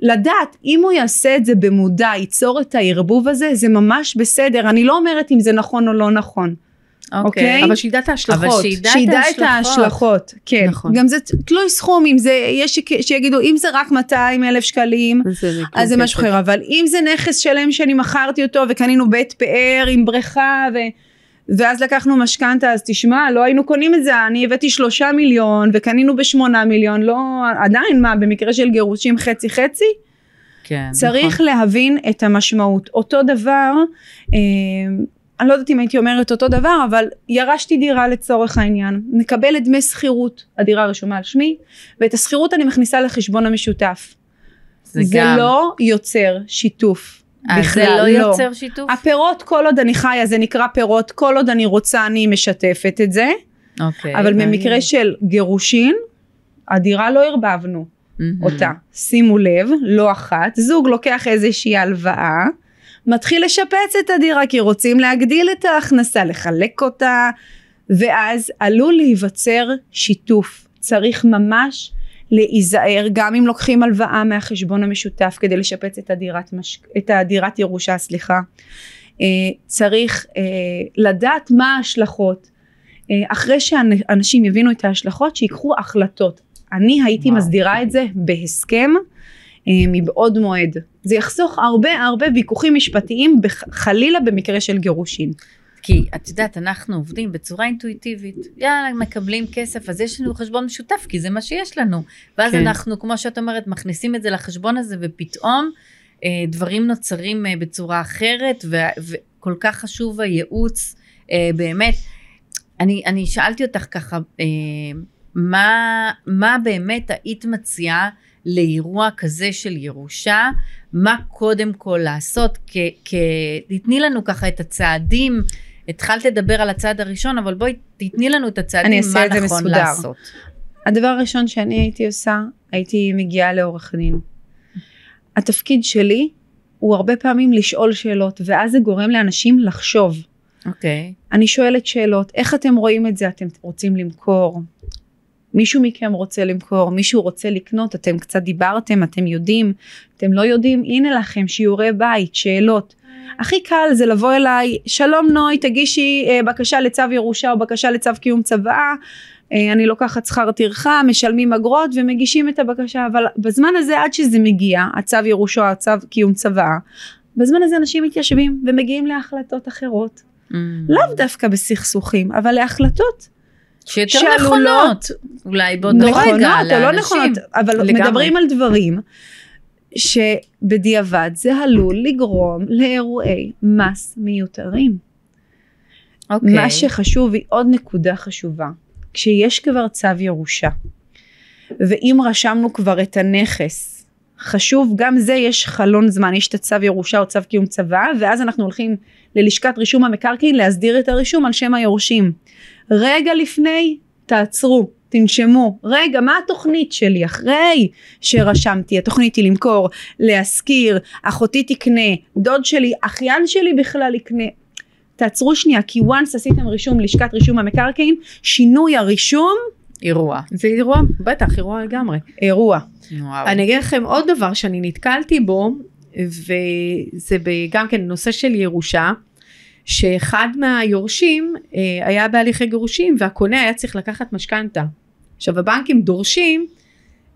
לדעת אם הוא יעשה את זה במודע ייצור את הערבוב הזה זה ממש בסדר אני לא אומרת אם זה נכון או לא נכון אוקיי? אבל שידע את ההשלכות. אבל שידע את שידע את ההשלכות, כן, נכון. גם זה תלוי סכום, אם זה, יש ש- שיגידו אם זה רק 200 אלף שקלים, זה אז זה משהו אחר, אבל אם זה נכס שלם שאני מכרתי אותו וקנינו בית פאר עם בריכה ו... ואז לקחנו משכנתה אז תשמע לא היינו קונים את זה אני הבאתי שלושה מיליון וקנינו בשמונה מיליון לא עדיין מה במקרה של גירושים חצי חצי כן. צריך להבין את המשמעות אותו דבר אה, אני לא יודעת אם הייתי אומרת אותו דבר, אבל ירשתי דירה לצורך העניין, מקבלת דמי שכירות, הדירה רשומה על שמי, ואת השכירות אני מכניסה לחשבון המשותף. זה, זה גם. לא יוצר שיתוף. אה, בכלל זה לא לא. יוצר שיתוף? הפירות כל עוד אני חיה זה נקרא פירות, כל עוד אני רוצה אני משתפת את זה, אוקיי. אבל מעניין. במקרה של גירושין, הדירה לא ערבבנו מהמם. אותה. שימו לב, לא אחת, זוג לוקח איזושהי הלוואה, מתחיל לשפץ את הדירה כי רוצים להגדיל את ההכנסה, לחלק אותה, ואז עלול להיווצר שיתוף. צריך ממש להיזהר, גם אם לוקחים הלוואה מהחשבון המשותף כדי לשפץ את הדירת, מש... את הדירת ירושה, סליחה. אה, צריך אה, לדעת מה ההשלכות. אה, אחרי שאנשים יבינו את ההשלכות, שיקחו החלטות. אני הייתי וואו. מסדירה את זה בהסכם מבעוד מועד. זה יחסוך הרבה הרבה ויכוחים משפטיים חלילה במקרה של גירושין. כי את יודעת, אנחנו עובדים בצורה אינטואיטיבית. יאללה, מקבלים כסף, אז יש לנו חשבון משותף, כי זה מה שיש לנו. ואז כן. אנחנו, כמו שאת אומרת, מכניסים את זה לחשבון הזה, ופתאום אה, דברים נוצרים אה, בצורה אחרת, ו- וכל כך חשוב הייעוץ, אה, באמת. אני, אני שאלתי אותך ככה, אה, מה, מה באמת היית מציעה לאירוע כזה של ירושה? מה קודם כל לעשות? כ, כ, תתני לנו ככה את הצעדים. התחלת לדבר על הצעד הראשון, אבל בואי תתני לנו את הצעדים, מה את נכון מסודר. לעשות. הדבר הראשון שאני הייתי עושה, הייתי מגיעה לעורך דין. התפקיד שלי הוא הרבה פעמים לשאול שאלות, ואז זה גורם לאנשים לחשוב. אוקיי. אני שואלת שאלות, איך אתם רואים את זה? אתם רוצים למכור? מישהו מכם רוצה למכור, מישהו רוצה לקנות, אתם קצת דיברתם, אתם יודעים, אתם לא יודעים, הנה לכם שיעורי בית, שאלות. הכי קל זה לבוא אליי, שלום נוי, תגישי אה, בקשה לצו ירושה או בקשה לצו קיום צוואה, אה, אני לוקחת שכר טרחה, משלמים אגרות ומגישים את הבקשה, אבל בזמן הזה עד שזה מגיע, הצו ירושה או הצו קיום צוואה, בזמן הזה אנשים מתיישבים ומגיעים להחלטות אחרות. Mm. לאו דווקא בסכסוכים, אבל להחלטות שיותר שעלולות- נכונות, אולי באותו רגע, נכונות או לא לאנשים. נכונות, אבל לגמרי. מדברים על דברים שבדיעבד זה עלול לגרום לאירועי מס מיותרים. אוקיי. מה שחשוב היא עוד נקודה חשובה, כשיש כבר צו ירושה, ואם רשמנו כבר את הנכס, חשוב גם זה יש חלון זמן, יש את הצו ירושה או צו קיום צוואה, ואז אנחנו הולכים ללשכת רישום המקרקעין להסדיר את הרישום על שם היורשים. רגע לפני, תעצרו, תנשמו, רגע, מה התוכנית שלי אחרי שרשמתי? התוכנית היא למכור, להשכיר, אחותי תקנה, דוד שלי, אחיין שלי בכלל יקנה. תעצרו שנייה, כי once עשיתם רישום לשכת רישום המקרקעין, שינוי הרישום, אירוע. זה אירוע, בטח, אירוע לגמרי. אירוע. וואו. אני אגיד לכם עוד דבר שאני נתקלתי בו, וזה גם כן נושא של ירושה, שאחד מהיורשים אה, היה בהליכי גירושים והקונה היה צריך לקחת משכנתה. עכשיו הבנקים דורשים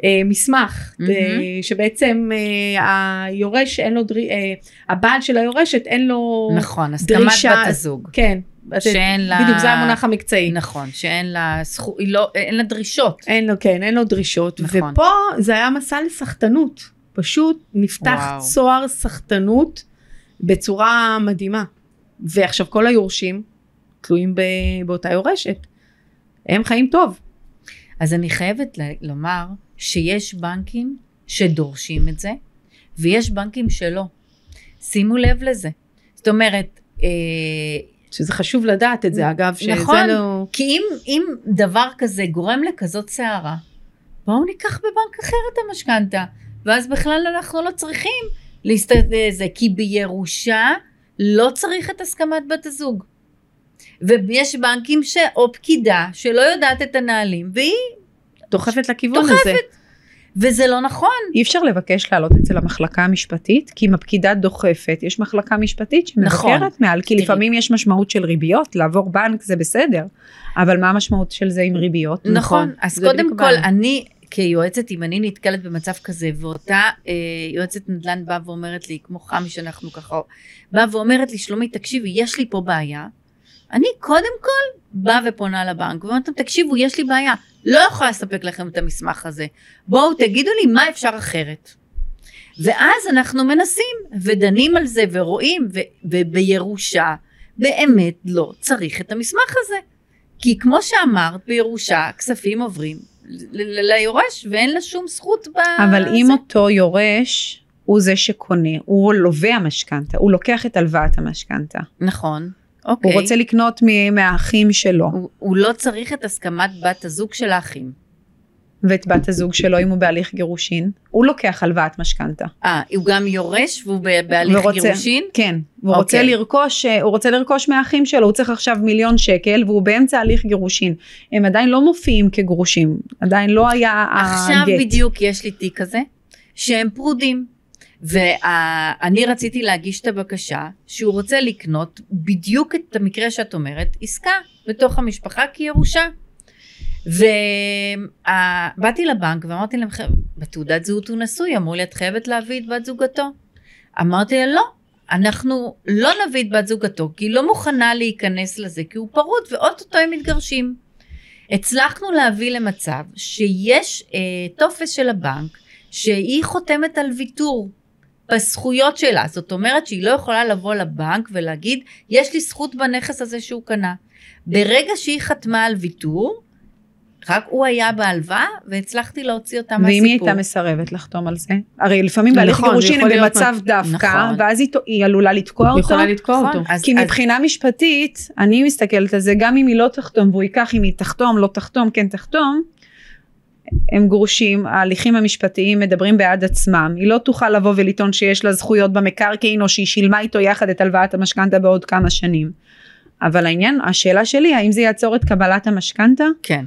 אה, מסמך, מהמם. אה, שבעצם אה, היורש אין לו, דר... אה, הבעל של היורשת אין לו, נכון, הסכמת דרישה- בת הזוג. כן, שאין לה... בדיוק זה המונח המקצועי. נכון, שאין לה זכות, לא, אין לה דרישות. אין לו, כן, אין לו דרישות. נכון. ופה זה היה מסע לסחטנות. פשוט נפתח וואו. צוהר סחטנות בצורה מדהימה. ועכשיו כל היורשים תלויים ב- באותה יורשת. הם חיים טוב. אז אני חייבת ל- לומר שיש בנקים שדורשים את זה, ויש בנקים שלא. שימו לב לזה. זאת אומרת, אה, שזה חשוב לדעת את זה, אגב, שזה נכון. לא... כי אם, אם דבר כזה גורם לכזאת סערה, בואו ניקח בבנק אחר את המשכנתה, ואז בכלל אנחנו לא צריכים להסתכל זה, כי בירושה לא צריך את הסכמת בת הזוג. ויש בנקים ש... או פקידה שלא יודעת את הנהלים, והיא, דוחפת לכיוון דוחפת. הזה. וזה לא נכון. אי אפשר לבקש לעלות אצל המחלקה המשפטית, כי אם הפקידה דוחפת, יש מחלקה משפטית שמבקרת נכון. מעל, כי תראי. לפעמים יש משמעות של ריביות, לעבור בנק זה בסדר, אבל מה המשמעות של זה עם ריביות? נכון. אז זה קודם כל, הבעיה. אני כיועצת, אם אני נתקלת במצב כזה, ואותה אה, יועצת נדל"ן באה ואומרת לי, כמו חמי שאנחנו ככה, באה ואומרת לי, שלומית, תקשיבי, יש לי פה בעיה. אני קודם כל באה ופונה לבנק, ואומרת להם, תקשיבו, יש לי בעיה, לא יכולה לספק לכם את המסמך הזה. בואו תגידו לי מה אפשר אחרת. ואז אנחנו מנסים ודנים על זה ורואים, ו- ובירושה, באמת לא צריך את המסמך הזה. כי כמו שאמרת, בירושה כספים עוברים ליורש ואין לה שום זכות ב... אבל אם. אותו יורש הוא זה שקונה, הוא לווה המשכנתה, הוא לוקח את הלוואת המשכנתה. נכון, אוקיי. הוא רוצה לקנות מהאחים שלו, הוא, הוא לא צריך את הסכמת בת הזוג של האחים. ואת בת הזוג שלו אם הוא בהליך גירושין, הוא לוקח הלוואת משכנתה. אה, הוא גם יורש והוא בהליך ורוצה- גירושין? כן, והוא רוצה אוקיי. לרכוש, הוא רוצה לרכוש מהאחים שלו, הוא צריך עכשיו מיליון שקל והוא באמצע הליך גירושין. הם עדיין לא מופיעים כגרושים, עדיין לא היה עכשיו הגט. בדיוק יש לי תיק כזה, שהם פרודים. ואני רציתי להגיש את הבקשה שהוא רוצה לקנות בדיוק את המקרה שאת אומרת, עסקה בתוך המשפחה כירושה. ובאתי לבנק ואמרתי להם, "חבר'ה, בתעודת זהות הוא נשוי, אמרו לי את חייבת להביא את בת זוגתו. אמרתי לה, לא, אנחנו לא נביא את בת זוגתו, כי היא לא מוכנה להיכנס לזה, כי הוא פרוד ואו-טו-טו הם מתגרשים. הצלחנו להביא למצב שיש אה, טופס של הבנק שהיא חותמת על ויתור בזכויות שלה, זאת אומרת שהיא לא יכולה לבוא לבנק ולהגיד יש לי זכות בנכס הזה שהוא קנה. ברגע שהיא חתמה על ויתור, רק הוא היה בהלוואה והצלחתי להוציא אותה מהסיפור. ואם היא הייתה מסרבת לחתום על זה? הרי לפעמים בהליך נכון, גירושין הם יכול להיות במצב דווקא, נכון. ואז היא, היא עלולה לתקוע היא אותו. יכולה לתקוע נכון, אותו. אז- כי אז- מבחינה משפטית, אני מסתכלת על זה, גם אם היא לא תחתום והוא ייקח אם היא תחתום, לא תחתום, כן תחתום, הם גרושים, ההליכים המשפטיים מדברים בעד עצמם. היא לא תוכל לבוא ולטעון שיש לה זכויות במקרקעין או שהיא שילמה איתו יחד את הלוואת המשכנתה בעוד כמה שנים. אבל העניין, השאלה שלי, האם זה יעצור את קבלת המשכנתה? כן.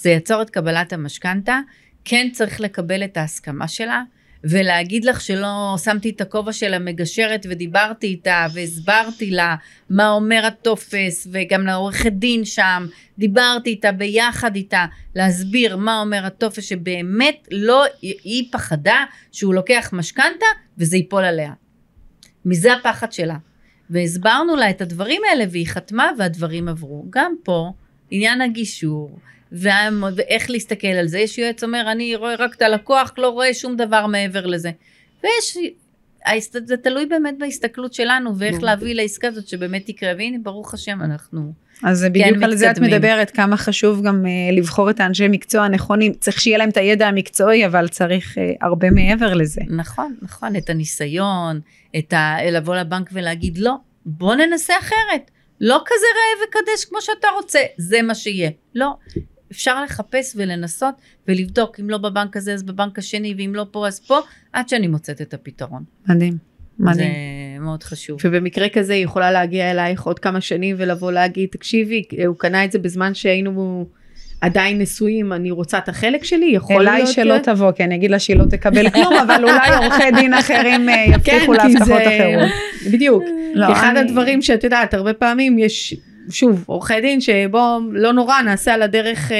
זה יעצור את קבלת המשכנתה, כן צריך לקבל את ההסכמה שלה, ולהגיד לך שלא שמתי את הכובע של המגשרת ודיברתי איתה והסברתי לה מה אומר הטופס וגם לעורכת דין שם, דיברתי איתה ביחד איתה להסביר מה אומר הטופס שבאמת לא, היא פחדה שהוא לוקח משכנתה וזה ייפול עליה. מזה הפחד שלה. והסברנו לה את הדברים האלה והיא חתמה והדברים עברו. גם פה עניין הגישור ואיך להסתכל על זה. יש יועץ אומר אני רואה רק את הלקוח לא רואה שום דבר מעבר לזה. ויש, זה תלוי באמת בהסתכלות שלנו ואיך. להביא לעסקה הזאת שבאמת תקרה והנה ברוך השם אנחנו אז זה בדיוק על זה את. מדברת, כמה חשוב גם uh, לבחור את האנשי מקצוע הנכונים. צריך שיהיה להם את הידע המקצועי, אבל צריך uh, הרבה מעבר לזה. נכון נכון את הניסיון את ה... לבוא לבנק ולהגיד לא בוא ננסה אחרת לא כזה ראה וקדש כמו שאתה רוצה זה מה שיהיה לא אפשר לחפש ולנסות ולבדוק. אם לא בבנק הזה אז בבנק השני ואם לא פה אז פה עד שאני מוצאת את הפתרון. מדהים, מדהים. זה מאוד חשוב. ובמקרה כזה היא יכולה להגיע אלייך עוד כמה שנים ולבוא להגיד תקשיבי הוא קנה את זה בזמן שהיינו עדיין נשואים אני רוצה את החלק שלי יכול אליי להיות שלא ש- תבוא, כי אני אגיד לה שהיא לא תקבל כלום, אבל אולי עורכי דין אחרים אה, יבטיחו לה כי הבטחות זה- אחרות. בדיוק. לא, אחד אני- הדברים שאת יודעת הרבה פעמים יש שוב עורכי דין שבוא לא נורא נעשה על הדרך אה,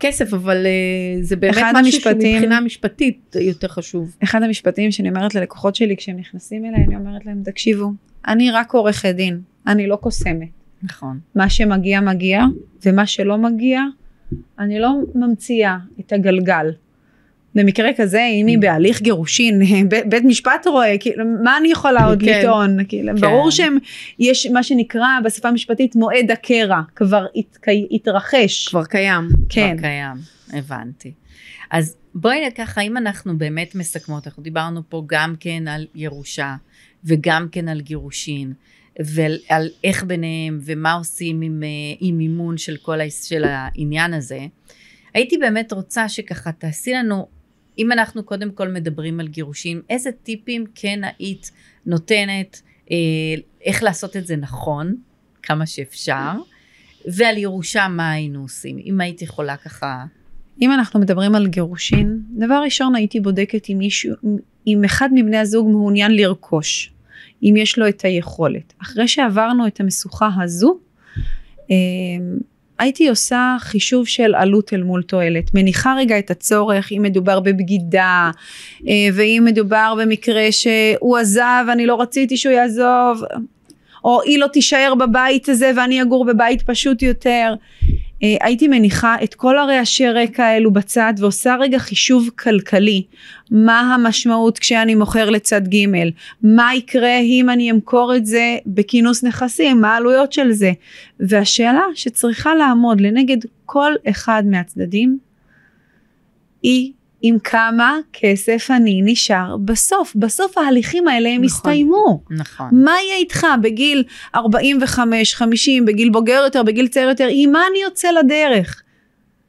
כסף אבל אה, זה באמת משהו המשפטים- שמבחינה משפטית יותר חשוב. אחד המשפטים שאני אומרת ללקוחות שלי כשהם נכנסים אליי, אני אומרת להם, תקשיבו, אני רק עורכת דין, אני לא קוסמת. נכון מה שמגיע מגיע, ומה שלא מגיע, אני לא ממציאה את הגלגל. במקרה כזה, אם היא בהליך גירושין, ב- בית משפט רואה, כאילו, מה אני יכולה עוד כן. לטעון? כאילו, כן. ברור שיש מה שנקרא בשפה המשפטית מועד הקרע, כבר התק- התרחש. כבר קיים. כן. כבר קיים, הבנתי. אז בואי ככה, אם אנחנו באמת מסכמות, אנחנו דיברנו פה גם כן על ירושה וגם כן על גירושין, ועל איך ביניהם ומה עושים עם, אה, עם מימון של כל העס- של העניין הזה. הייתי באמת רוצה שככה תעשי לנו, אם אנחנו קודם כל מדברים על גירושין, איזה טיפים כן היית נותנת, אה, איך לעשות את זה נכון, כמה שאפשר, ועל ירושה מה היינו עושים, אם היית יכולה ככה, אם אנחנו מדברים על גירושין, דבר ראשון הייתי בודקת אם מישהו, אם אחד מבני הזוג מעוניין לרכוש, אם יש לו את היכולת. אחרי שעברנו את המשוכה הזו, אה, הייתי עושה חישוב של עלות אל מול תועלת. מניחה רגע את הצורך, אם מדובר בבגידה, אה, ואם מדובר במקרה שהוא עזב, אני לא רציתי שהוא יעזוב, או היא לא תישאר בבית הזה ואני אגור בבית פשוט יותר. אה, הייתי מניחה את כל הרעשי רקע האלו בצד ועושה רגע חישוב כלכלי. מה המשמעות כשאני מוכר לצד ג', מה יקרה אם אני אמכור את זה בכינוס נכסים, מה העלויות של זה. והשאלה שצריכה לעמוד לנגד כל אחד מהצדדים היא עם כמה כסף אני נשאר בסוף. בסוף ההליכים האלה הם נכון. הסתיימו. נכון. מה יהיה איתך בגיל 45, 50, בגיל בוגר יותר, בגיל צעיר יותר, עם מה אני יוצא לדרך?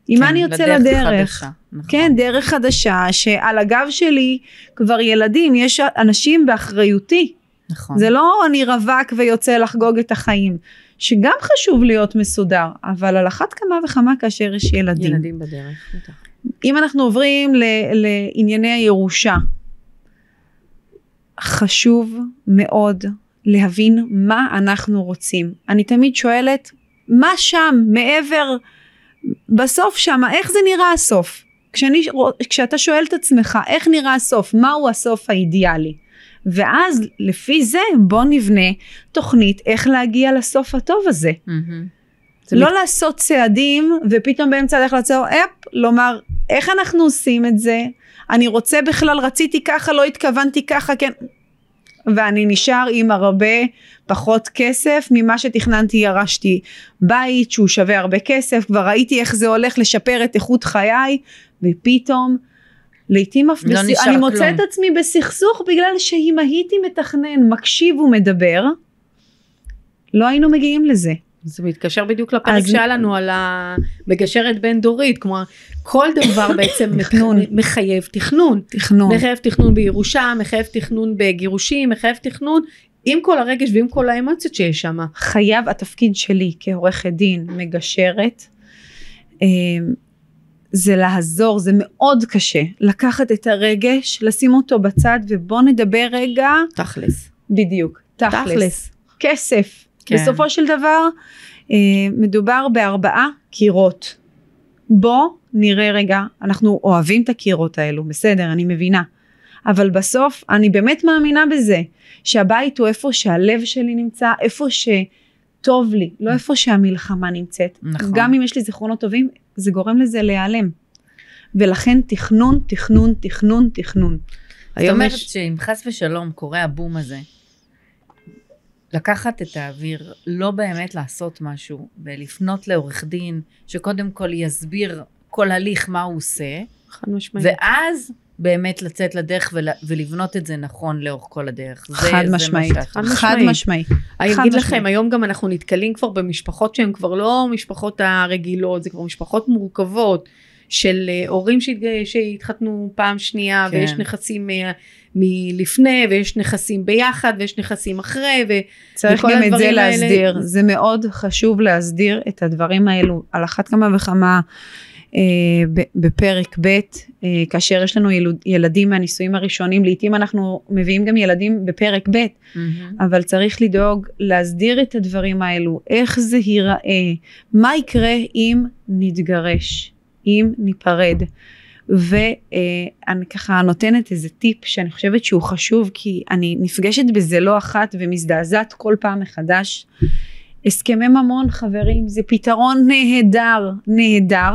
עם מה כן, אני יוצא לדרך לדרך? החדשה, נכון. כן, דרך חדשה, שעל הגב שלי כבר ילדים, יש אנשים באחריותי. נכון. זה לא אני רווק ויוצא לחגוג את החיים, שגם חשוב להיות מסודר, אבל על אחת כמה וכמה כאשר יש ילדים. ילדים בדרך, בטח. אם אנחנו עוברים ל- לענייני הירושה, חשוב מאוד להבין מה אנחנו רוצים. אני תמיד שואלת, מה שם, מעבר, בסוף שם, איך זה נראה הסוף? כשאני, כשאתה שואל את עצמך, איך נראה הסוף? מהו הסוף האידיאלי? ואז לפי זה בוא נבנה תוכנית איך להגיע לסוף הטוב הזה. זה לא מת- לעשות צעדים ופתאום באמצע הדרך לעצור, אפ, לומר איך אנחנו עושים את זה, אני רוצה בכלל, רציתי ככה, לא התכוונתי ככה, כן. ואני נשאר עם הרבה פחות כסף ממה שתכננתי, ירשתי בית שהוא שווה הרבה כסף, כבר ראיתי איך זה הולך לשפר את איכות חיי, ופתאום, לעתים אף, לא בס... אני מוצאת כלום. את עצמי בסכסוך בגלל שאם הייתי מתכנן, מקשיב ומדבר, לא היינו מגיעים לזה. זה מתקשר בדיוק לפרק אז- שהיה לנו על המגשרת בין דורית, כלומר כל דבר בעצם תכנון. מחייב תכנון, תכנון. מחייב תכנון בירושה, מחייב תכנון בגירושים, מחייב תכנון עם כל הרגש ועם כל האמוציות שיש שם. חייב התפקיד שלי כעורכת דין מגשרת אה, זה לעזור זה מאוד קשה לקחת את הרגש לשים אותו בצד ובוא נדבר רגע תכלס. בדיוק תכלס, תכלס. כסף כן. בסופו של דבר אה, מדובר בארבעה קירות. בוא נראה רגע אנחנו אוהבים את הקירות האלו בסדר אני מבינה. אבל בסוף אני באמת מאמינה בזה שהבית הוא איפה שהלב שלי נמצא איפה שטוב לי לא איפה שהמלחמה נמצאת. נכון. גם אם יש לי זיכרונות טובים זה גורם לזה להיעלם. ולכן תכנון תכנון תכנון תכנון. זאת אומרת יש... שאם חס ושלום קורה הבום הזה, לקחת את האוויר, לא באמת לעשות משהו, ולפנות לעורך דין, שקודם כל יסביר כל הליך מה הוא עושה, חד משמעית. ואז באמת לצאת לדרך ול, ולבנות את זה נכון לאורך כל הדרך. זה- חד זה משמעית שאת חד. חד משמעית. משמעית אני אגיד. לכם, היום גם אנחנו נתקלים כבר במשפחות שהן כבר לא משפחות הרגילות, זה כבר משפחות מורכבות של אה, הורים שהתחתנו פעם שנייה, כן. ויש נכסים אה, מלפני, ויש נכסים ביחד, ויש נכסים אחרי, ו... צריך וכל גם את זה הדברים האלה- להסדיר, זה מאוד חשוב להסדיר את הדברים האלו על אחת כמה וכמה אה, בפרק ב', אה, כאשר יש לנו ילוד, ילדים מהנישואים הראשונים, לעתים אנחנו מביאים גם ילדים בפרק ב', מהמם. אבל צריך לדאוג להסדיר את הדברים האלו, איך זה ייראה, מה יקרה אם נתגרש, אם ניפרד. ואני ככה נותנת איזה טיפ שאני חושבת שהוא חשוב כי אני נפגשת בזה לא אחת ומזדעזעת כל פעם מחדש. הסכמי ממון חברים זה פתרון נהדר נהדר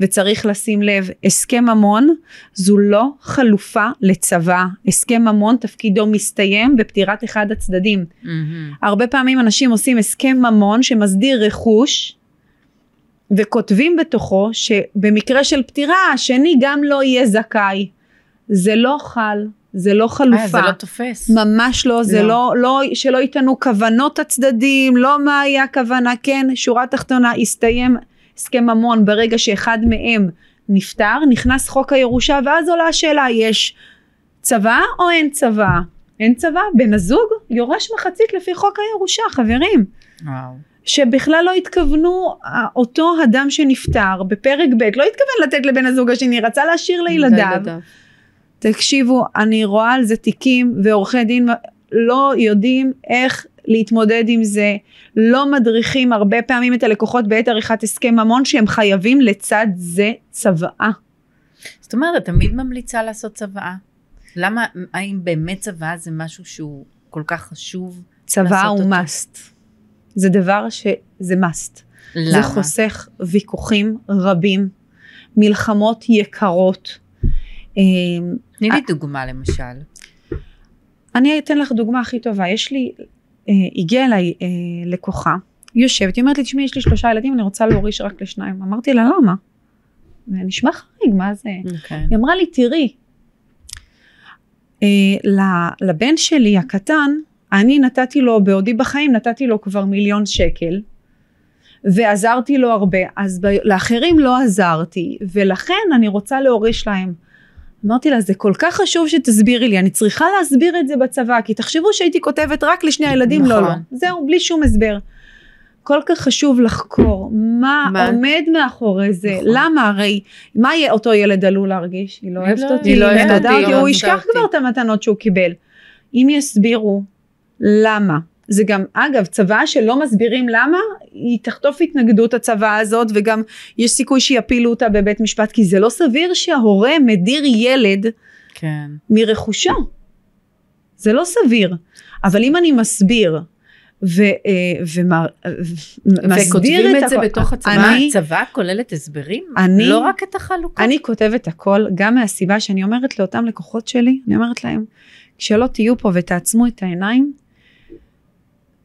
וצריך לשים לב הסכם ממון זו לא חלופה לצבא הסכם ממון תפקידו מסתיים בפטירת אחד הצדדים מהמם. הרבה פעמים אנשים עושים הסכם ממון שמסדיר רכוש וכותבים בתוכו שבמקרה של פטירה השני גם לא יהיה זכאי. זה לא חל, זה לא אה, חלופה. זה לא תופס. ממש לא, זה לא. לא, לא, שלא יטענו כוונות הצדדים, לא מה היה הכוונה, כן, שורה תחתונה, הסתיים הסכם ממון ברגע שאחד מהם נפטר, נכנס חוק הירושה, ואז עולה השאלה, יש צבא או אין צבא? אין צבא, בן הזוג יורש מחצית לפי חוק הירושה, חברים. וואו. שבכלל לא התכוונו, אה, אותו אדם שנפטר בפרק ב' לא התכוון לתת לבן הזוג השני, רצה להשאיר לילדיו. תקשיבו, אני רואה על זה תיקים ועורכי דין לא יודעים איך להתמודד עם זה, לא מדריכים הרבה פעמים את הלקוחות בעת עריכת הסכם ממון שהם חייבים לצד זה צוואה. זאת אומרת, את תמיד ממליצה לעשות צוואה. למה, האם באמת צוואה זה משהו שהוא כל כך חשוב? צוואה הוא must. זה דבר שזה must. למה? זה חוסך ויכוחים רבים, מלחמות יקרות. אה, תני לי דוגמה למשל. אני אתן לך דוגמה הכי טובה, יש לי, אה, הגיעה אליי אה, לקוחה, יושבת, היא אומרת לי, תשמעי, יש לי שלושה ילדים, אני רוצה להוריש רק לשניים. אמרתי לה, למה? זה נשמע חריג, מה זה? אוקיי. היא אמרה לי, תראי, אה, לבן שלי הקטן, אני נתתי לו, בעודי בחיים, נתתי לו כבר מיליון שקל, ועזרתי לו הרבה, אז ב- לאחרים לא עזרתי, ולכן אני רוצה להוריש להם. אמרתי לה, זה כל כך חשוב שתסבירי לי, אני צריכה להסביר את זה בצבא, כי תחשבו שהייתי כותבת רק לשני הילדים, לא, לא. נכון. זהו, בלי שום הסבר. כל כך חשוב לחקור מה, מה? עומד מאחורי זה, נכון. למה הרי, מה יהיה אותו ילד עלול להרגיש? היא לא אוהבת לא- אותי, היא לא אוהבת אותי, לא הוא אוהבת ישכח. כבר את המתנות שהוא קיבל. אם יסבירו למה, זה גם, אגב, צוואה שלא מסבירים למה, היא תחטוף התנגדות הצוואה הזאת, וגם יש סיכוי שיפילו אותה בבית משפט, כי זה לא סביר שההורה מדיר ילד כן. מרכושו. זה לא סביר. אבל אם אני מסביר, ו- אה, ומר- ומסביר וכותבים את את זה הכל- בתוך הצבא. אני- הצבא כוללת הסברים? אני- לא רק את החלוקה? אני כותבת הכל, גם מהסיבה שאני אומרת לאותם לקוחות שלי, אני אומרת להם, כשלא תהיו פה ותעצמו את העיניים,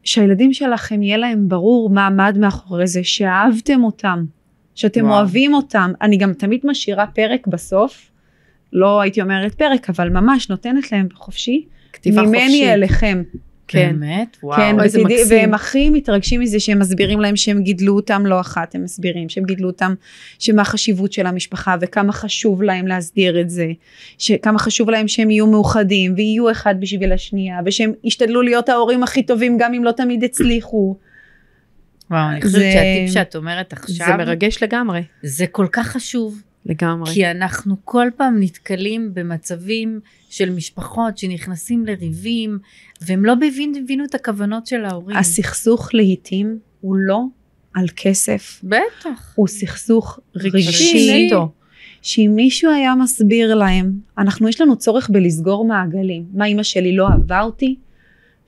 שהילדים שלכם יהיה להם ברור מה עמד מאחורי זה, שאהבתם אותם, שאתם וואו. אוהבים אותם. אני גם תמיד משאירה פרק בסוף, לא הייתי אומרת פרק, אבל ממש נותנת להם חופשי, כתיבה ממני חופשית. אליכם. כן. באמת? וואו. כן, איזה מקסים. והם הכי מתרגשים מזה שהם מסבירים להם שהם גידלו אותם לא אחת, הם מסבירים שהם גידלו אותם, שמה החשיבות של המשפחה וכמה חשוב להם להסדיר את זה, שכמה חשוב להם שהם יהיו מאוחדים ויהיו אחד בשביל השנייה, ושהם ישתדלו להיות ההורים הכי טובים גם אם לא תמיד הצליחו. וואו, אני חושבת שהטיפ שאת אומרת עכשיו, זה מרגש לגמרי. זה כל כך חשוב. לגמרי. כי אנחנו כל פעם נתקלים במצבים של משפחות שנכנסים לריבים, והם לא מבין- הבינו את הכוונות של ההורים. הסכסוך לעיתים הוא לא על כסף, בטח. הוא סכסוך רגשי רגשי. נטו. שאם מישהו היה מסביר להם, אנחנו יש לנו צורך בלסגור מעגלים. מה אימא שלי לא אהבה אותי?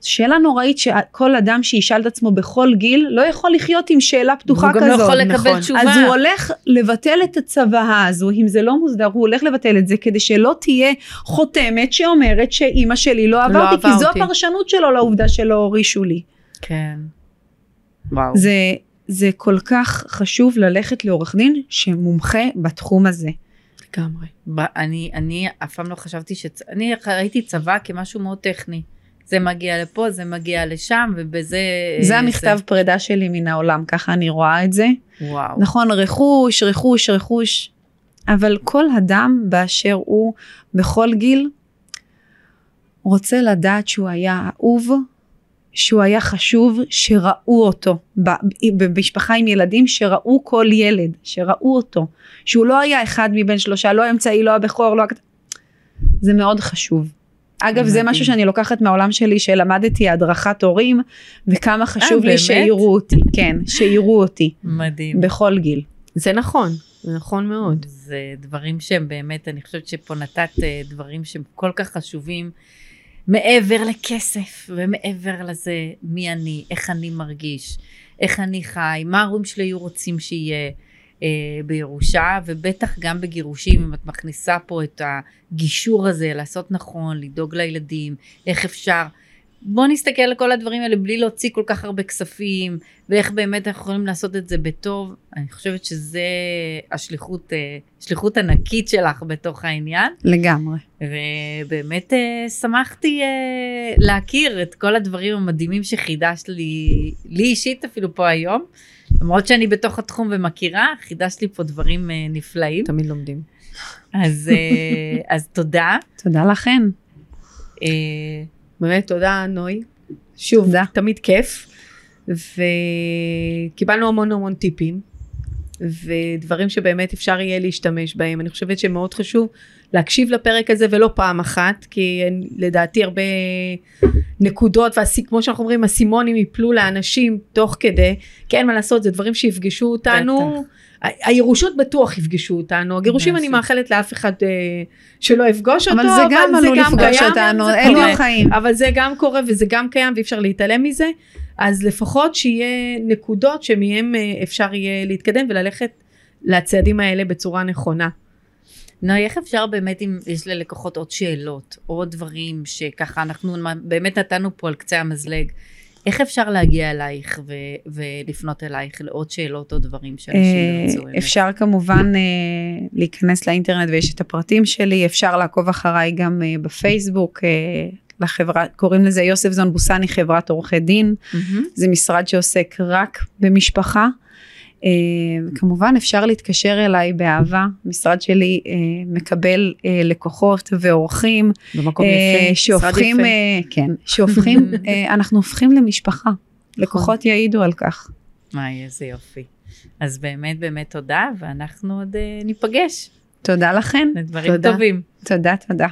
שאלה נוראית שכל אדם שישאל את עצמו בכל גיל לא יכול לחיות עם שאלה פתוחה הוא כזאת. גם לא יכול לקבל נכון. תשובה. אז הוא הולך לבטל את הצוואה הזו, אם זה לא מוסדר, הוא הולך לבטל את זה כדי שלא תהיה חותמת שאומרת שאימא שלי לא אהבה לא אותי, כי זו. הפרשנות שלו לעובדה שלא הורישו לי. כן. וואו. זה, זה כל כך חשוב ללכת לעורך דין שמומחה בתחום הזה. לגמרי. אני, אני אף פעם לא חשבתי ש... אני ראיתי צבא כמשהו מאוד טכני. זה מגיע לפה, זה מגיע לשם, ובזה... זה אה, המכתב פרידה שלי מן העולם, ככה אני רואה את זה. וואו. נכון, רכוש, רכוש, רכוש, אבל כל אדם באשר הוא, בכל גיל, רוצה לדעת שהוא היה אהוב, שהוא היה חשוב, שראו אותו, במשפחה עם ילדים שראו כל ילד, שראו אותו, שהוא לא היה אחד מבין שלושה, לא האמצעי, לא הבכור, לא... זה מאוד חשוב. אגב, זה. משהו שאני לוקחת מהעולם שלי, שלמדתי הדרכת הורים, וכמה חשוב לי באמת? שיראו אותי, כן, שיראו אותי. מדהים. בכל גיל. זה נכון, זה נכון מאוד. זה דברים שהם באמת, אני חושבת שפה נתת אה, דברים שהם כל כך חשובים, מעבר לכסף ומעבר לזה, מי אני, איך אני מרגיש, איך אני חי, מה ההורים שלי היו רוצים שיהיה אה, בירושה, ובטח גם בגירושים, אם את מכניסה פה את הגישור הזה, לעשות נכון, לדאוג לילדים, איך אפשר. בוא נסתכל על כל הדברים האלה בלי להוציא כל כך הרבה כספים, ואיך באמת אנחנו יכולים לעשות את זה בטוב. אני חושבת שזה השליחות, אה, שליחות ענקית שלך בתוך העניין, לגמרי. ובאמת אה, שמחתי אה, להכיר את כל הדברים המדהימים שחידשת לי, לי אישית אפילו פה היום. למרות שאני בתוך התחום ומכירה, חידשת לי פה דברים אה, נפלאים. תמיד לומדים. אז, אה, אז תודה. תודה לכן. אה, באמת, תודה נוי. שוב, תודה. תמיד כיף. וקיבלנו המון המון טיפים, ודברים שבאמת אפשר יהיה להשתמש בהם. אני חושבת שמאוד חשוב להקשיב לפרק הזה ולא פעם אחת, כי לדעתי הרבה נקודות, וכמו שאנחנו אומרים, אסימונים יפלו לאנשים תוך כדי, כי אין מה לעשות, זה דברים שיפגשו אותנו. הירושות בטוח יפגשו אותנו, הגירושים אני. מאחלת לאף אחד אה, שלא יפגוש אותו, אבל זה גם עלול לפגוש אותנו, אלו. החיים. אבל זה גם קורה וזה גם קיים ואי אפשר להתעלם מזה, אז לפחות שיהיה נקודות שמהם אה, אפשר יהיה להתקדם וללכת לצעדים האלה בצורה נכונה. נוי, איך אפשר באמת אם יש ללקוחות עוד שאלות, עוד דברים שככה אנחנו באמת נתנו פה על קצה המזלג, איך אפשר להגיע אלייך ו- ולפנות אלייך לעוד שאלות או דברים שאנשים אה, ירצו? אפשר כמובן אה, להיכנס לאינטרנט ויש את הפרטים שלי, אפשר לעקוב אחריי גם אה, בפייסבוק, לחברה, קוראים לזה יוסף זון בוסני חברת עורכי דין, מהמם. זה משרד שעוסק רק במשפחה. אה, כמובן אפשר להתקשר אליי באהבה, משרד שלי אה, מקבל אה, לקוחות ועורכים במקום יפה, שהופכים, משרד יפה. כן, שהופכים, אנחנו הופכים למשפחה, לקוחות יעידו על כך. וואי, איזה יופי. אז באמת באמת תודה, ואנחנו עוד ניפגש תודה לכן, לדברים תודה. טובים. תודה תודה.